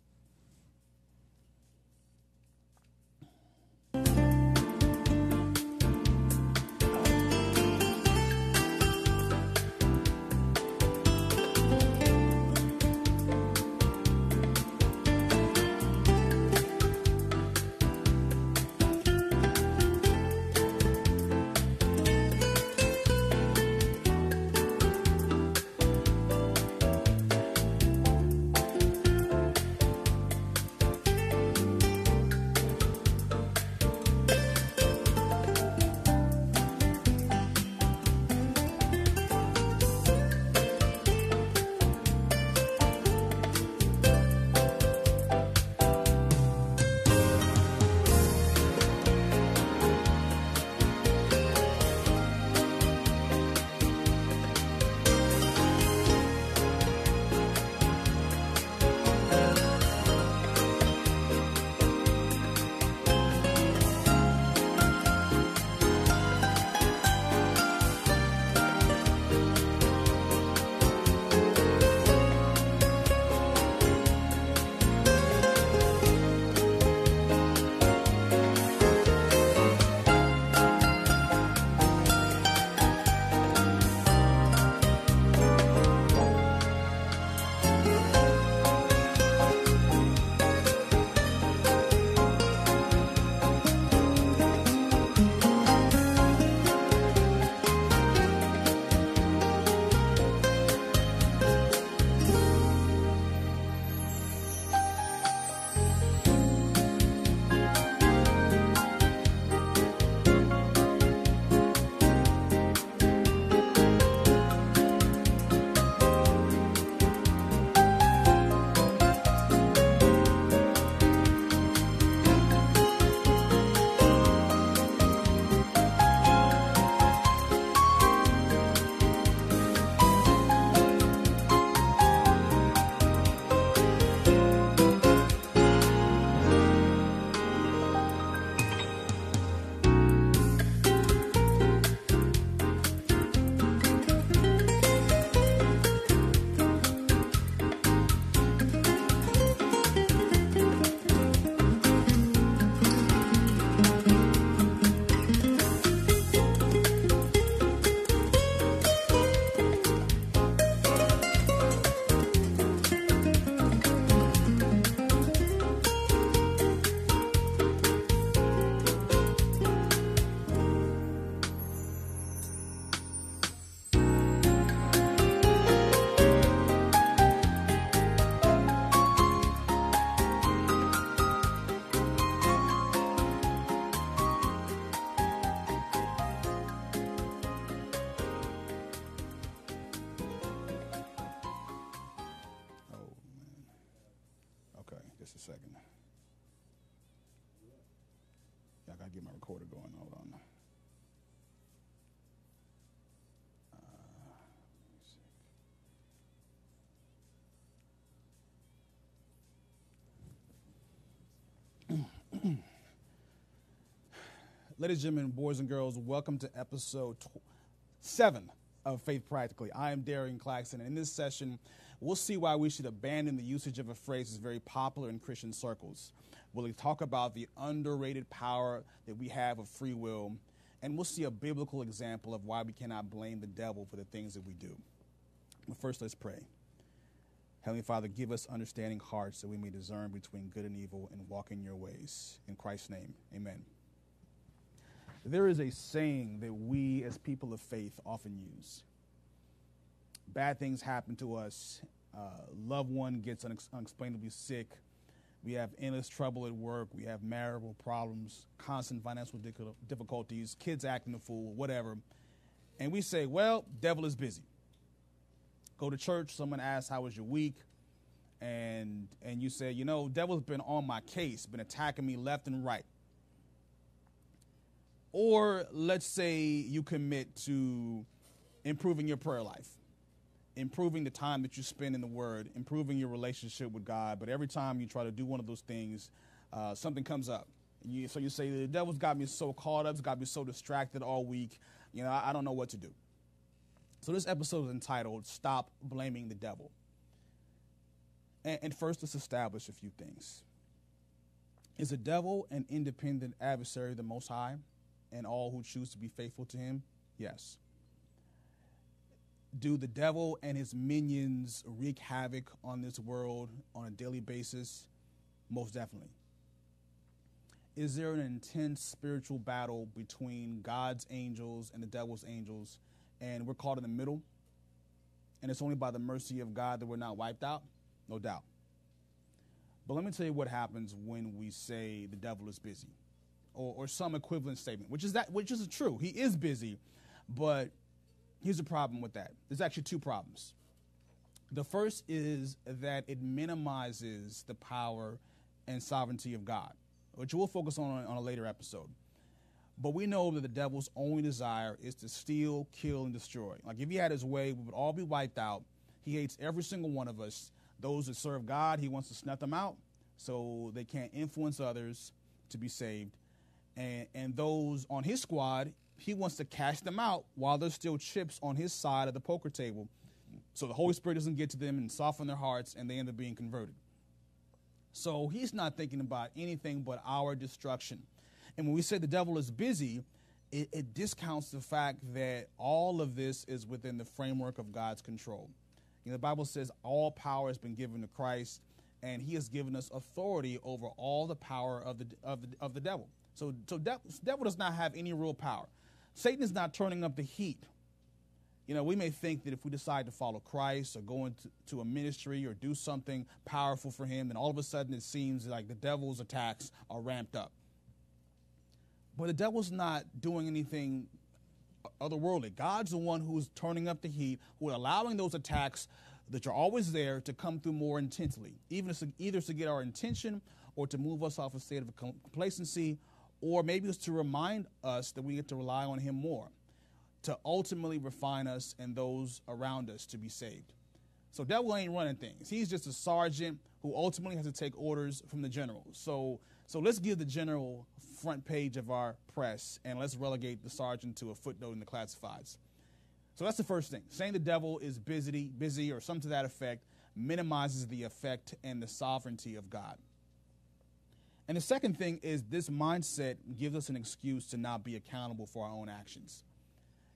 Get my recorder going. Hold on. Uh, *clears throat* Ladies and gentlemen, boys and girls, welcome to episode tw- seven of Faith Practically. I am Darian Claxton, and in this session, we'll see why we should abandon the usage of a phrase that's very popular in Christian circles. We'll talk about the underrated power that we have of free will, and we'll see a biblical example of why we cannot blame the devil for the things that we do. But first, let's pray. Heavenly Father, give us understanding hearts that we may discern between good and evil and walk in your ways. In Christ's name, amen. There is a saying that we as people of faith often use. Bad things happen to us, uh, loved one gets unex- unexplainably sick, we have endless trouble at work, we have marital problems, constant financial difficulties, kids acting a fool, whatever. And we say, well, devil is busy. Go to church, someone asks, how was your week? And, and you say, you know, devil's been on my case, been attacking me left and right. Or let's say you commit to improving your prayer life, improving the time that you spend in the Word, improving your relationship with God. But every time you try to do one of those things, uh, something comes up. You, so you say, The devil's got me so caught up, it's got me so distracted all week. You know, I, I don't know what to do. So this episode is entitled Stop Blaming the Devil. And, and first, let's establish a few things. Is the devil an independent adversary of the Most High? and all who choose to be faithful to him? Yes. Do the devil and his minions wreak havoc on this world on a daily basis? Most definitely. Is there an intense spiritual battle between God's angels and the devil's angels, and we're caught in the middle? And it's only by the mercy of God that we're not wiped out? No doubt. But let me tell you what happens when we say the devil is busy or, or some equivalent statement, which is that which is true. He is busy, but here's a problem with that. There's actually two problems. The first is that it minimizes the power and sovereignty of God, which we'll focus on on a later episode. But we know that the devil's only desire is to steal, kill, and destroy. Like if he had his way, we would all be wiped out. He hates every single one of us. Those that serve God, he wants to snuff them out so they can't influence others to be saved and, and those on his squad, he wants to cash them out while there's still chips on his side of the poker table. So the Holy Spirit doesn't get to them and soften their hearts and they end up being converted. So he's not thinking about anything but our destruction. And when we say the devil is busy, it, it, discounts the fact that all of this is within the framework of God's control. You know, the Bible says all power has been given to Christ, and He has given us authority over all the power of the of the, of the devil. So, so devil, devil does not have any real power. Satan is not turning up the heat. You know, we may think that if we decide to follow Christ or go into to a ministry or do something powerful for him, then all of a sudden it seems like the devil's attacks are ramped up. But the devil's not doing anything otherworldly. God's the one who's turning up the heat, who is allowing those attacks that are always there to come through more intensely, even to, either to get our attention or to move us off a state of complacency or maybe it's to remind us that we get to rely on Him more, to ultimately refine us and those around us to be saved. So devil ain't running things. He's just a sergeant who ultimately has to take orders from the general. So so let's give the general front page of our press and let's relegate the sergeant to a footnote in the classifieds. So that's the first thing. Saying the devil is busy, busy or something to that effect minimizes the effect and the sovereignty of God. And the second thing is this mindset gives us an excuse to not be accountable for our own actions.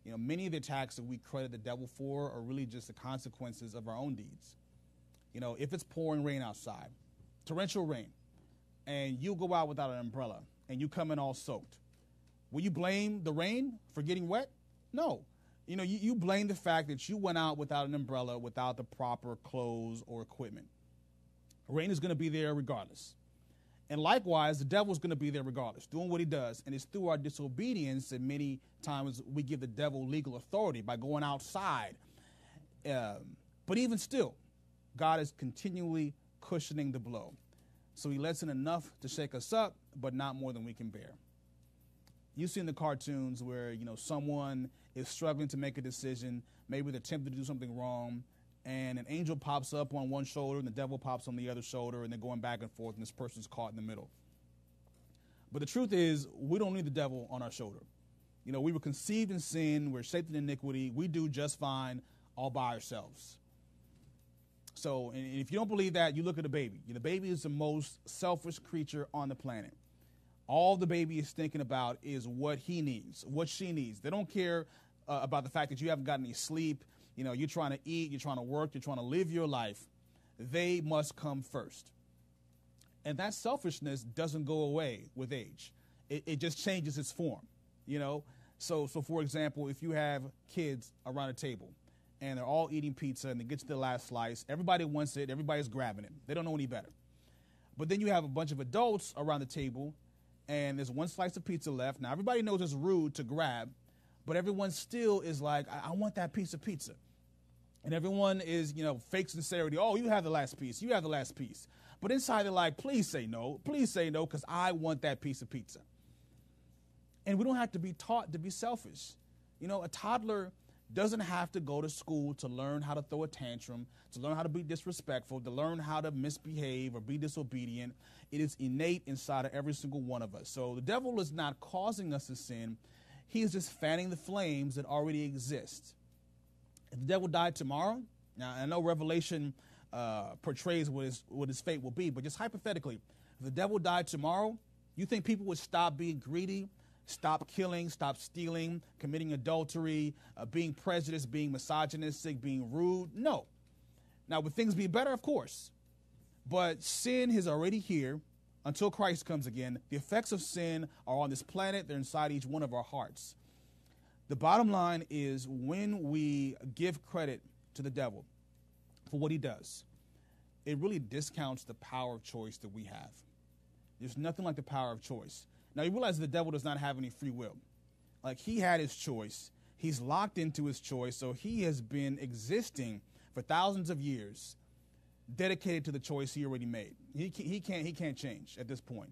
You know, many of the attacks that we credit the devil for are really just the consequences of our own deeds. You know, if it's pouring rain outside, torrential rain, and you go out without an umbrella and you come in all soaked, will you blame the rain for getting wet? No. You know, you, you blame the fact that you went out without an umbrella, without the proper clothes or equipment. Rain is going to be there regardless. And likewise, the devil's going to be there regardless, doing what he does. And it's through our disobedience that many times we give the devil legal authority by going outside. Um, but even still, God is continually cushioning the blow. So he lets in enough to shake us up, but not more than we can bear. You've seen the cartoons where, you know, someone is struggling to make a decision, maybe they're tempted to do something wrong, and an angel pops up on one shoulder and the devil pops on the other shoulder and they're going back and forth and this person's caught in the middle. But the truth is, we don't need the devil on our shoulder. You know, we were conceived in sin, we're shaped in iniquity, we do just fine all by ourselves. So, and if you don't believe that, you look at a baby. The baby is the most selfish creature on the planet. All the baby is thinking about is what he needs, what she needs. They don't care uh, about the fact that you haven't gotten any sleep. You know, you're trying to eat, you're trying to work, you're trying to live your life. They must come first. And that selfishness doesn't go away with age. It, it just changes its form, you know? So, so for example, if you have kids around a table and they're all eating pizza and they get to the last slice, everybody wants it, everybody's grabbing it. They don't know any better. But then you have a bunch of adults around the table and there's one slice of pizza left. Now, everybody knows it's rude to grab, but everyone still is like, I, I want that piece of pizza. And everyone is, you know, fake sincerity. Oh, you have the last piece. You have the last piece. But inside they're like, please say no. Please say no because I want that piece of pizza. And we don't have to be taught to be selfish. You know, a toddler doesn't have to go to school to learn how to throw a tantrum, to learn how to be disrespectful, to learn how to misbehave or be disobedient. It is innate inside of every single one of us. So the devil is not causing us to sin, he is just fanning the flames that already exist. If the devil died tomorrow, now I know Revelation uh, portrays what his, what his fate will be. But just hypothetically, if the devil died tomorrow, you think people would stop being greedy, stop killing, stop stealing, committing adultery, uh, being prejudiced, being misogynistic, being rude? No. Now, would things be better? Of course. But sin is already here until Christ comes again. The effects of sin are on this planet, they're inside each one of our hearts. The bottom line is when we give credit to the devil, for what he does, it really discounts the power of choice that we have. There's nothing like the power of choice. Now, you realize the devil does not have any free will. Like, he had his choice, he's locked into his choice, so he has been existing for thousands of years dedicated to the choice he already made. He, he, can't, he can't change at this point.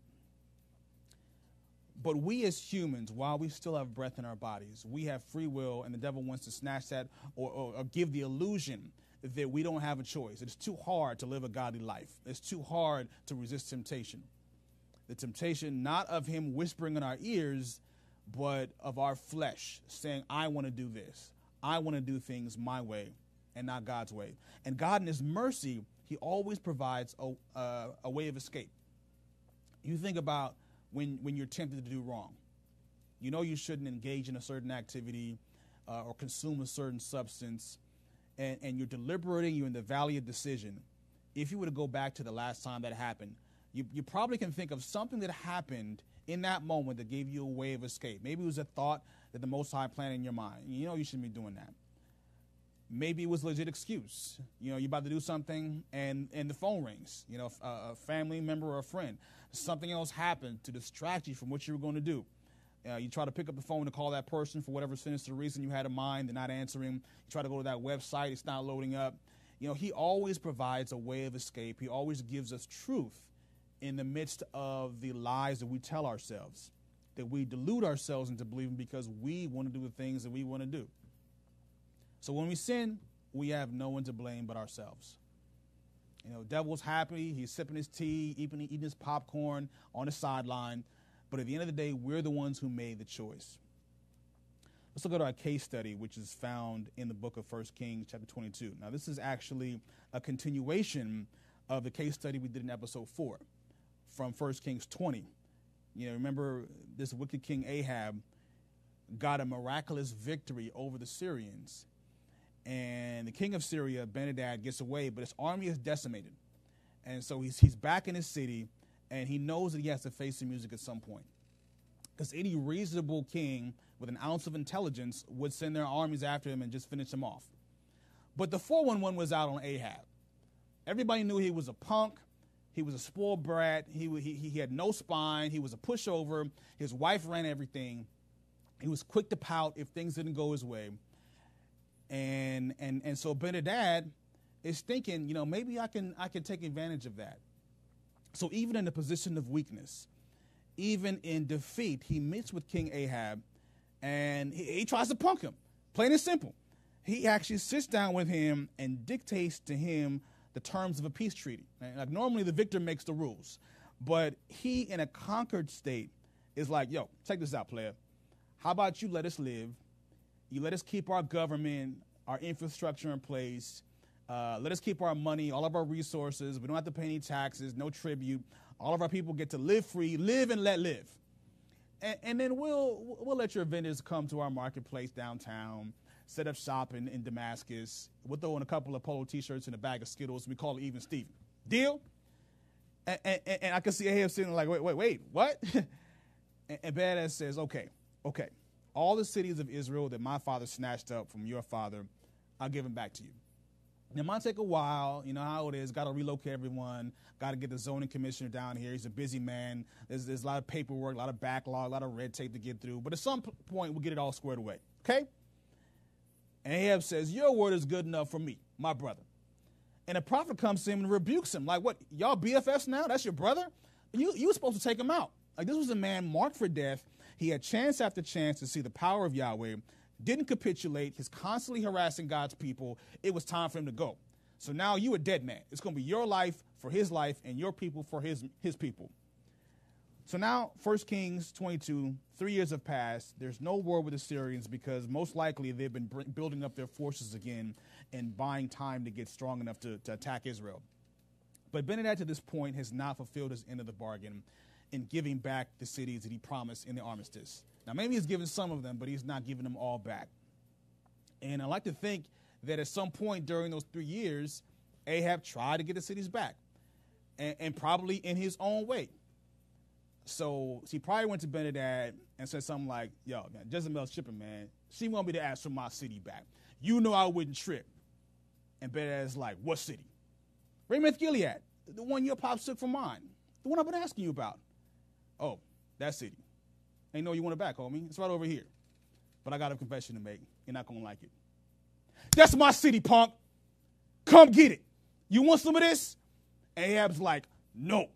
But we as humans, while we still have breath in our bodies, we have free will, and the devil wants to snatch that or, or, or give the illusion that we don't have a choice. It's too hard to live a godly life. It's too hard to resist temptation. The temptation not of him whispering in our ears, but of our flesh saying, I want to do this. I want to do things my way and not God's way. And God, in His mercy, He always provides a, uh, a way of escape. You think about when, when you're tempted to do wrong. You know you shouldn't engage in a certain activity uh, or consume a certain substance and, and you're deliberating, you're in the valley of decision, if you were to go back to the last time that happened, you, you probably can think of something that happened in that moment that gave you a way of escape. Maybe it was a thought that the Most High planted in your mind. You know you shouldn't be doing that. Maybe it was a legit excuse. You know, you're about to do something and, and the phone rings. You know, a, a family member or a friend. Something else happened to distract you from what you were going to do. Uh, you try to pick up the phone to call that person for whatever sinister reason you had in mind. They're not answering. You try to go to that website. It's not loading up. You know, he always provides a way of escape. He always gives us truth in the midst of the lies that we tell ourselves, that we delude ourselves into believing because we want to do the things that we want to do. So when we sin, we have no one to blame but ourselves. You know, devil's happy. He's sipping his tea, eating, eating his popcorn on the sideline but at the end of the day, we're the ones who made the choice. Let's look at our case study, which is found in the book of 1 Kings, chapter 22. Now, this is actually a continuation of the case study we did in episode 4 from 1 Kings 20. You know, remember this wicked king Ahab got a miraculous victory over the Syrians. And the king of Syria, Ben-Hadad, gets away, but his army is decimated. And so he's, he's back in his city and he knows that he has to face the music at some point. Because any reasonable king with an ounce of intelligence would send their armies after him and just finish him off. But the 411 was out on Ahab. Everybody knew he was a punk. He was a spoiled brat. He, he, he had no spine. He was a pushover. His wife ran everything. He was quick to pout if things didn't go his way. And, and, and so Ben-Hadad is thinking, you know, maybe I can, I can take advantage of that. So even in a position of weakness, even in defeat, he meets with King Ahab and he, he tries to punk him. Plain and simple. He actually sits down with him and dictates to him the terms of a peace treaty. Like normally the victor makes the rules, but he in a conquered state is like, yo, check this out, player. How about you let us live? You let us keep our government, our infrastructure in place. Uh, let us keep our money, all of our resources. We don't have to pay any taxes, no tribute. All of our people get to live free, live and let live. And, and then we'll we'll let your vendors come to our marketplace downtown, set up shop in, in Damascus. We'll throw in a couple of polo T-shirts and a bag of Skittles. We call it even Steven. Deal? And, and, and I can see Ahab sitting like, wait, wait, wait, what? *laughs* and, and Badass says, okay, okay. All the cities of Israel that my father snatched up from your father, I'll give them back to you. It might take a while. You know how it is. Got to relocate everyone. Got to get the zoning commissioner down here. He's a busy man. There's, there's a lot of paperwork, a lot of backlog, a lot of red tape to get through. But at some point, we'll get it all squared away. Okay? And Ahab says, Your word is good enough for me, my brother. And the prophet comes to him and rebukes him. Like, what? Y'all BFFs now? That's your brother? You, you were supposed to take him out. Like, this was a man marked for death. He had chance after chance to see the power of Yahweh didn't capitulate. He's constantly harassing God's people. It was time for him to go. So now you a dead man. It's going to be your life for his life and your people for his, his people. So now, 1 Kings 22, three years have passed. There's no war with the Syrians because most likely they've been building up their forces again and buying time to get strong enough to, to attack Israel. But Benadad to this point has not fulfilled his end of the bargain in giving back the cities that he promised in the armistice. Now, maybe he's given some of them, but he's not giving them all back. And I like to think that at some point during those three years, Ahab tried to get the cities back, and, and probably in his own way. So he probably went to Benadad and said something like, Yo, man, Jezebel's shipping, man. She want me to ask for my city back. You know I wouldn't trip. And Benadad's like, What city? Ramoth Gilead, the one your pops took from mine, the one I've been asking you about. Oh, that city. Ain't know you want it back, homie. It's right over here. But I got a confession to make. You're not gonna like it. That's my city, punk. Come get it. You want some of this? Ahab's like, no.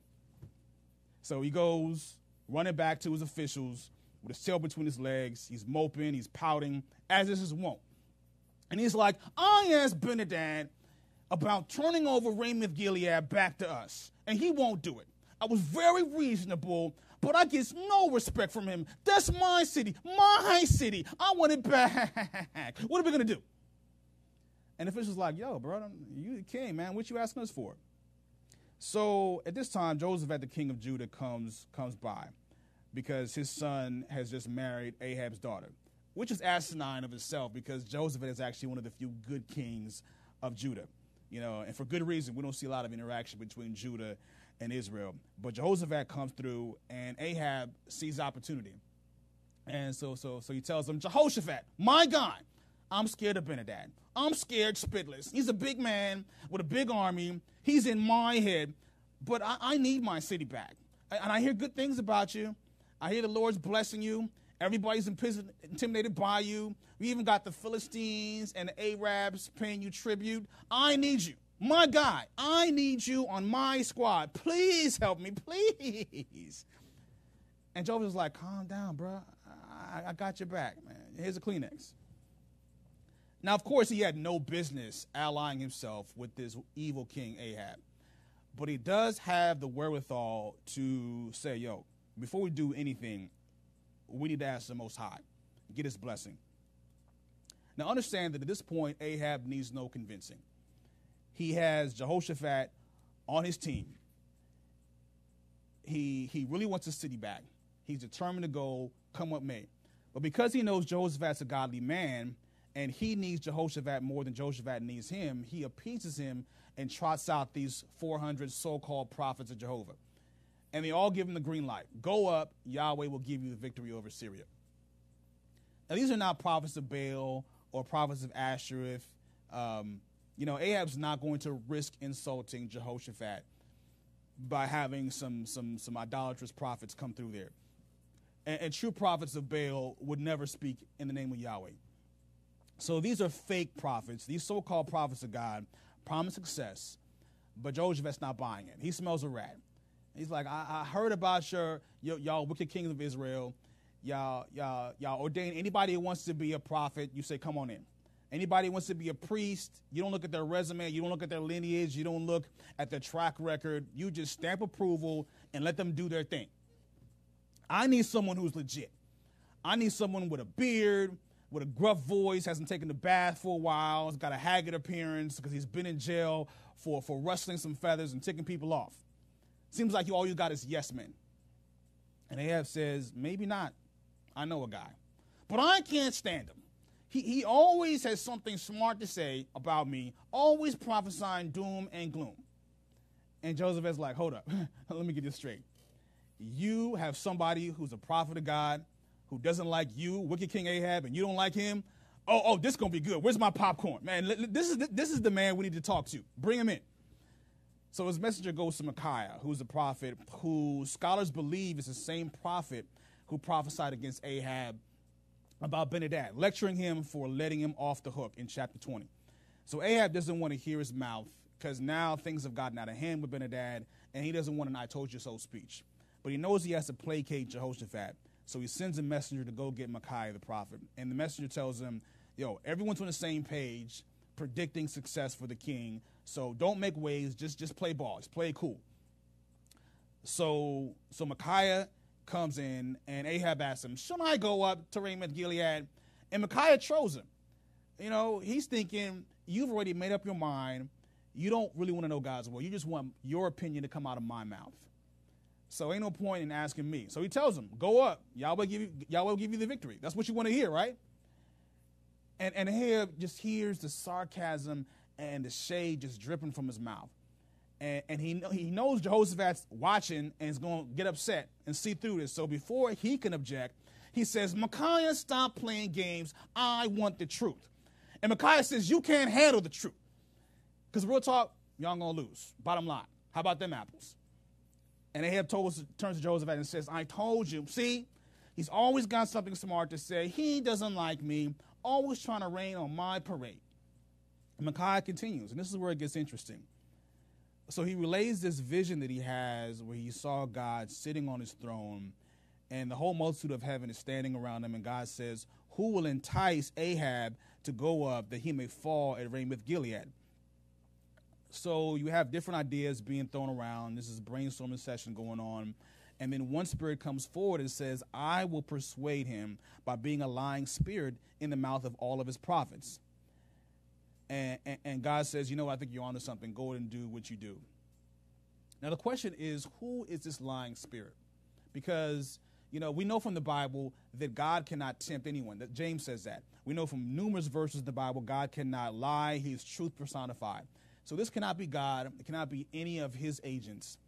So he goes running back to his officials with his tail between his legs. He's moping, he's pouting, as is his wont. And he's like, oh, I asked Benadad about turning over Ramoth Gilead back to us, and he won't do it. I was very reasonable but I get no respect from him. That's my city, my city. I want it back. *laughs* What are we gonna do? And the official's like, yo, bro, you the king, man. What you asking us for? So at this time, Jehoshaphat, the king of Judah, comes comes by because his son has just married Ahab's daughter, which is asinine of itself because Jehoshaphat is actually one of the few good kings of Judah. You know, and for good reason. We don't see a lot of interaction between Judah and Israel. But Jehoshaphat comes through, and Ahab sees opportunity. And so, so, so he tells him, Jehoshaphat, my God, I'm scared of Benadad. I'm scared spitless. He's a big man with a big army. He's in my head, but I, I need my city back. And I hear good things about you. I hear the Lord's blessing you. Everybody's intimidated by you. We even got the Philistines and the Arabs paying you tribute. I need you. My guy, I need you on my squad. Please help me, please. And Job was like, calm down, bro. I, I got your back, man. Here's a Kleenex. Now, of course, he had no business allying himself with this evil king Ahab. But he does have the wherewithal to say, yo, before we do anything, we need to ask the Most High, get his blessing. Now, understand that at this point, Ahab needs no convincing he has Jehoshaphat on his team. He, he really wants his city back. He's determined to go, come what may. But because he knows Jehoshaphat's a godly man, and he needs Jehoshaphat more than Jehoshaphat needs him, he appeases him and trots out these 400 so called prophets of Jehovah. And they all give him the green light go up, Yahweh will give you the victory over Syria. Now, these are not prophets of Baal or prophets of Ashereth. Um, you know, Ahab's not going to risk insulting Jehoshaphat by having some some some idolatrous prophets come through there. And, and, true prophets of Baal would never speak in the name of Yahweh. So these are fake prophets. These so-called prophets of God promise success, but Jehoshaphat's not buying it. He smells a rat. He's like, I, I heard about your, your y'all wicked kings of Israel. Y'all y'all y'all ordain anybody who wants to be a prophet. You say, come on in. Anybody wants to be a priest, you don't look at their resume, you don't look at their lineage, you don't look at their track record. You just stamp approval and let them do their thing. I need someone who's legit. I need someone with a beard, with a gruff voice, hasn't taken a bath for a while, has got a haggard appearance because he's been in jail for, for rustling some feathers and ticking people off. Seems like you, all you got is yes men. And Ahab says, maybe not. I know a guy. But I can't stand him. He, he always has something smart to say about me, always prophesying doom and gloom. And Jehoshaphat is like, hold up, *laughs* let me get this straight. You have somebody who's a prophet of God who doesn't like you, wicked King Ahab, and you don't like him. Oh, oh, this is gonna be good. Where's my popcorn, man? This is this is the man we need to talk to. Bring him in. So his messenger goes to Micaiah, who's a prophet who scholars believe is the same prophet who prophesied against Ahab about Ben-Hadad, lecturing him for letting him off the hook in chapter 20. So Ahab doesn't want to hear his mouth because now things have gotten out of hand with Ben-Hadad, and he doesn't want an I told you so speech. But he knows he has to placate Jehoshaphat. So he sends a messenger to go get Micaiah the prophet. And the messenger tells him, yo, everyone's on the same page, predicting success for the king. So don't make waves. Just just play ball. Just play cool. So so Micaiah comes in and Ahab asks him, Shouldn't I go up to Ramoth Gilead? And Micaiah trolls him. You know, he's thinking, You've already made up your mind. You don't really want to know God's will. You just want your opinion to come out of my mouth. So ain't no point in asking me. So he tells him, Go up. Yahweh give you Yahweh will give you the victory. That's what you want to hear, right? And and Ahab just hears the sarcasm and the shade just dripping from his mouth. And, and he, he knows Jehoshaphat's watching and is going to get upset and see through this. So before he can object, he says, Micaiah, stop playing games. I want the truth. And Micaiah says, You can't handle the truth. Because real talk, y'all going to lose. Bottom line. How about them apples? And Ahab told, turns to Jehoshaphat and says, I told you. See, he's always got something smart to say. He doesn't like me, always trying to rain on my parade. And Micaiah continues, and this is where it gets interesting. So he relays this vision that he has where he saw God sitting on his throne, and the whole multitude of heaven is standing around him, and God says, Who will entice Ahab to go up that he may fall at Ramoth Gilead? So you have different ideas being thrown around. This is a brainstorming session going on. And then one spirit comes forward and says, I will persuade him by being a lying spirit in the mouth of all of his prophets and, and, and God says, you know, I think you're onto something. Go and do what you do. Now, the question is, who is this lying spirit? Because, you know, we know from the Bible that God cannot tempt anyone. That James says that. We know from numerous verses in the Bible, God cannot lie. He is truth personified. So this cannot be God. It cannot be any of his agents.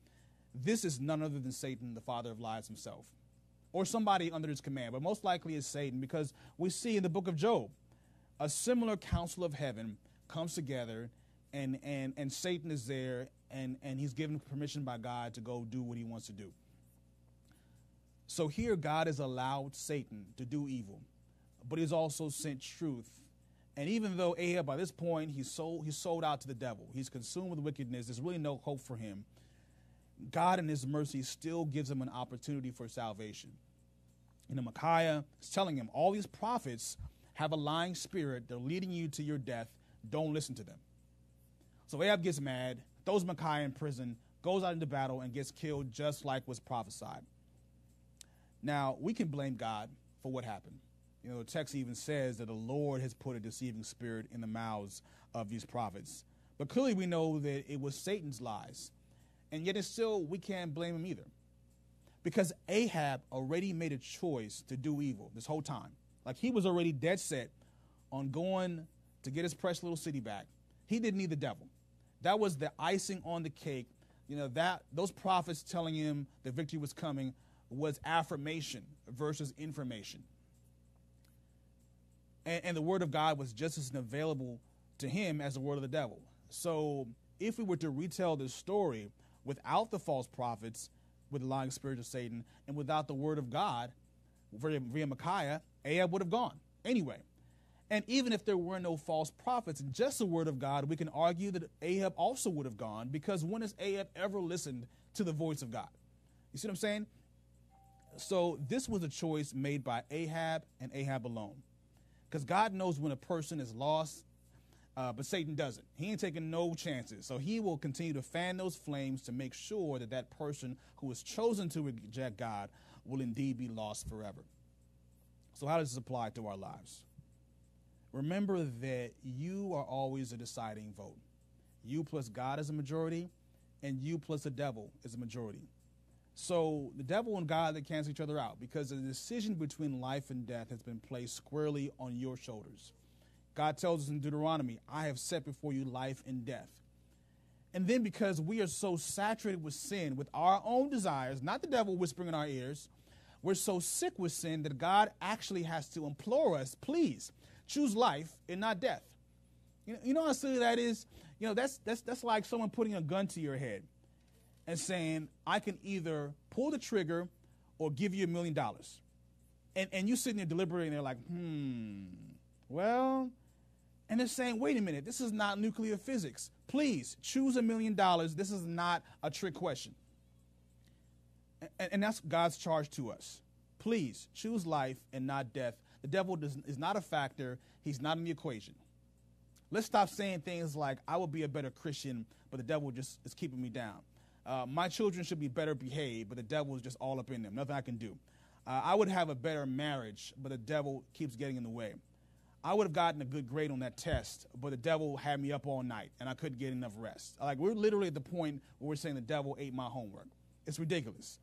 This is none other than Satan, the father of lies himself, or somebody under his command, but most likely is Satan because we see in the book of Job a similar council of heaven comes together and and and Satan is there and and he's given permission by God to go do what he wants to do. So here God has allowed Satan to do evil, but he's also sent truth. And even though Ahab by this point he's sold he's sold out to the devil, he's consumed with wickedness, there's really no hope for him. God in his mercy still gives him an opportunity for salvation. Know, Micaiah is telling him all these prophets have a lying spirit, they're leading you to your death don't listen to them. So Ahab gets mad, throws Micaiah in prison, goes out into battle, and gets killed just like was prophesied. Now, we can blame God for what happened. You know, the text even says that the Lord has put a deceiving spirit in the mouths of these prophets. But clearly, we know that it was Satan's lies. And yet, it's still, we can't blame him either. Because Ahab already made a choice to do evil this whole time. Like, he was already dead set on going to get his precious little city back. He didn't need the devil. That was the icing on the cake. You know, that those prophets telling him the victory was coming was affirmation versus information. And, and the word of God was just as available to him as the word of the devil. So if we were to retell this story without the false prophets, with the lying spirit of Satan, and without the word of God, via, via Micaiah, Ahab would have gone. Anyway, and even if there were no false prophets, just the word of God, we can argue that Ahab also would have gone because when has Ahab ever listened to the voice of God? You see what I'm saying? So this was a choice made by Ahab and Ahab alone. Because God knows when a person is lost, uh, but Satan doesn't. He ain't taking no chances. So he will continue to fan those flames to make sure that that person who is chosen to reject God will indeed be lost forever. So, how does this apply to our lives? Remember that you are always a deciding vote. You plus God is a majority, and you plus the devil is a majority. So the devil and God they cancel each other out because the decision between life and death has been placed squarely on your shoulders. God tells us in Deuteronomy, I have set before you life and death. And then because we are so saturated with sin, with our own desires, not the devil whispering in our ears, we're so sick with sin that God actually has to implore us, please choose life and not death. You know, you know how silly that is? You know, that's, that's, that's like someone putting a gun to your head and saying, I can either pull the trigger or give you a million dollars. And, and you sitting there deliberating, they're like, hmm, well, and they're saying, wait a minute, this is not nuclear physics. Please choose a million dollars. This is not a trick question. And, and that's God's charge to us. Please choose life and not death. The devil does, is not a factor, he's not in the equation. Let's stop saying things like, I will be a better Christian, but the devil just is keeping me down. Uh, my children should be better behaved, but the devil is just all up in them. Nothing I can do. Uh, I would have a better marriage, but the devil keeps getting in the way. I would have gotten a good grade on that test, but the devil had me up all night and I couldn't get enough rest. Like, we're literally at the point where we're saying the devil ate my homework. It's ridiculous.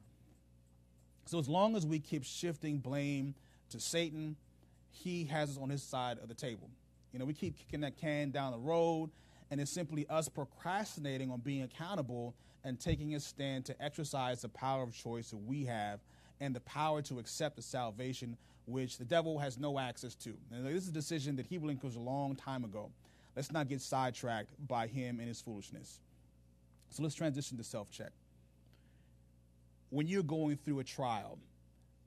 So, as long as we keep shifting blame to Satan, he has us on his side of the table. You know, we keep kicking that can down the road, and it's simply us procrastinating on being accountable and taking a stand to exercise the power of choice that we have and the power to accept the salvation which the devil has no access to. And this is a decision that he relinquished a long time ago. Let's not get sidetracked by him and his foolishness. So let's transition to self check. When you're going through a trial,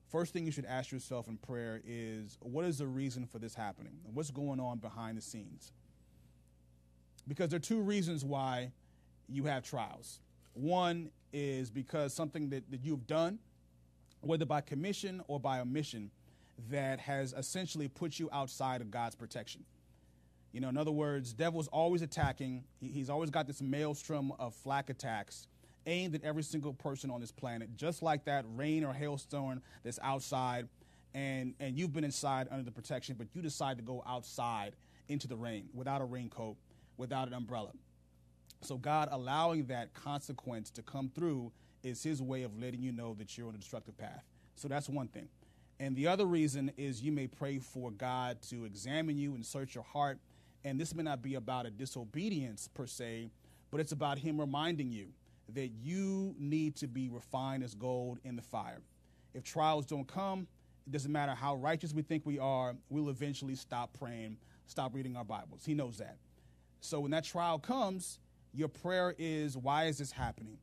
first thing you should ask yourself in prayer is what is the reason for this happening? What's going on behind the scenes? Because there are two reasons why you have trials. One is because something that, that you've done, whether by commission or by omission, that has essentially put you outside of God's protection. You know, in other words, devil's always attacking. he's always got this maelstrom of flak attacks aimed at every single person on this planet, just like that rain or hailstone that's outside, and and you've been inside under the protection, but you decide to go outside into the rain without a raincoat, without an umbrella. So God allowing that consequence to come through is His way of letting you know that you're on a destructive path. So that's one thing. And the other reason is you may pray for God to examine you and search your heart. And this may not be about a disobedience per se, but it's about Him reminding you that you need to be refined as gold in the fire. If trials don't come, it doesn't matter how righteous we think we are, we'll eventually stop praying, stop reading our Bibles. He knows that. So when that trial comes, your prayer is, Why is this happening?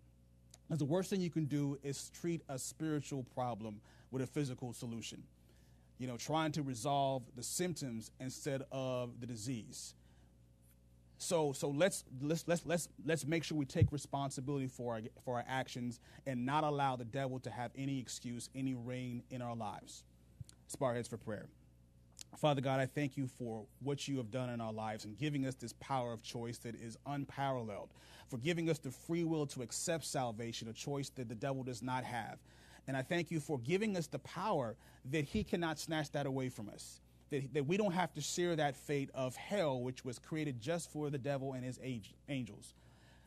Because the worst thing you can do is treat a spiritual problem with a physical solution. You know, trying to resolve the symptoms instead of the disease. So, so let's let's let's let's let's make sure we take responsibility for our for our actions and not allow the devil to have any excuse, any reign in our lives. Spar heads for prayer. Father God, I thank you for what you have done in our lives and giving us this power of choice that is unparalleled, for giving us the free will to accept salvation, a choice that the devil does not have. And I thank you for giving us the power that he cannot snatch that away from us. That, that we don't have to share that fate of hell, which was created just for the devil and his angels.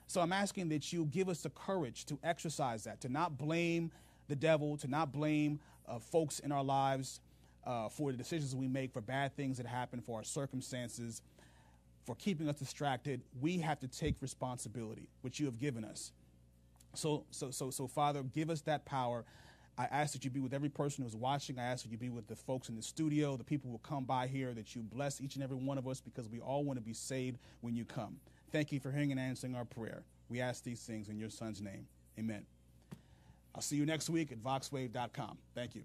So I'm asking that you give us the courage to exercise that, to not blame the devil, to not blame uh, folks in our lives uh, for the decisions we make, for bad things that happen, for our circumstances, for keeping us distracted. We have to take responsibility, which you have given us. So, so, so, so, Father, give us that power I ask that you be with every person who's watching. I ask that you be with the folks in the studio, the people who come by here, that you bless each and every one of us because we all want to be saved when you come. Thank you for hearing and answering our prayer. We ask these things in your son's name. Amen. I'll see you next week at voxwave.com. Thank you.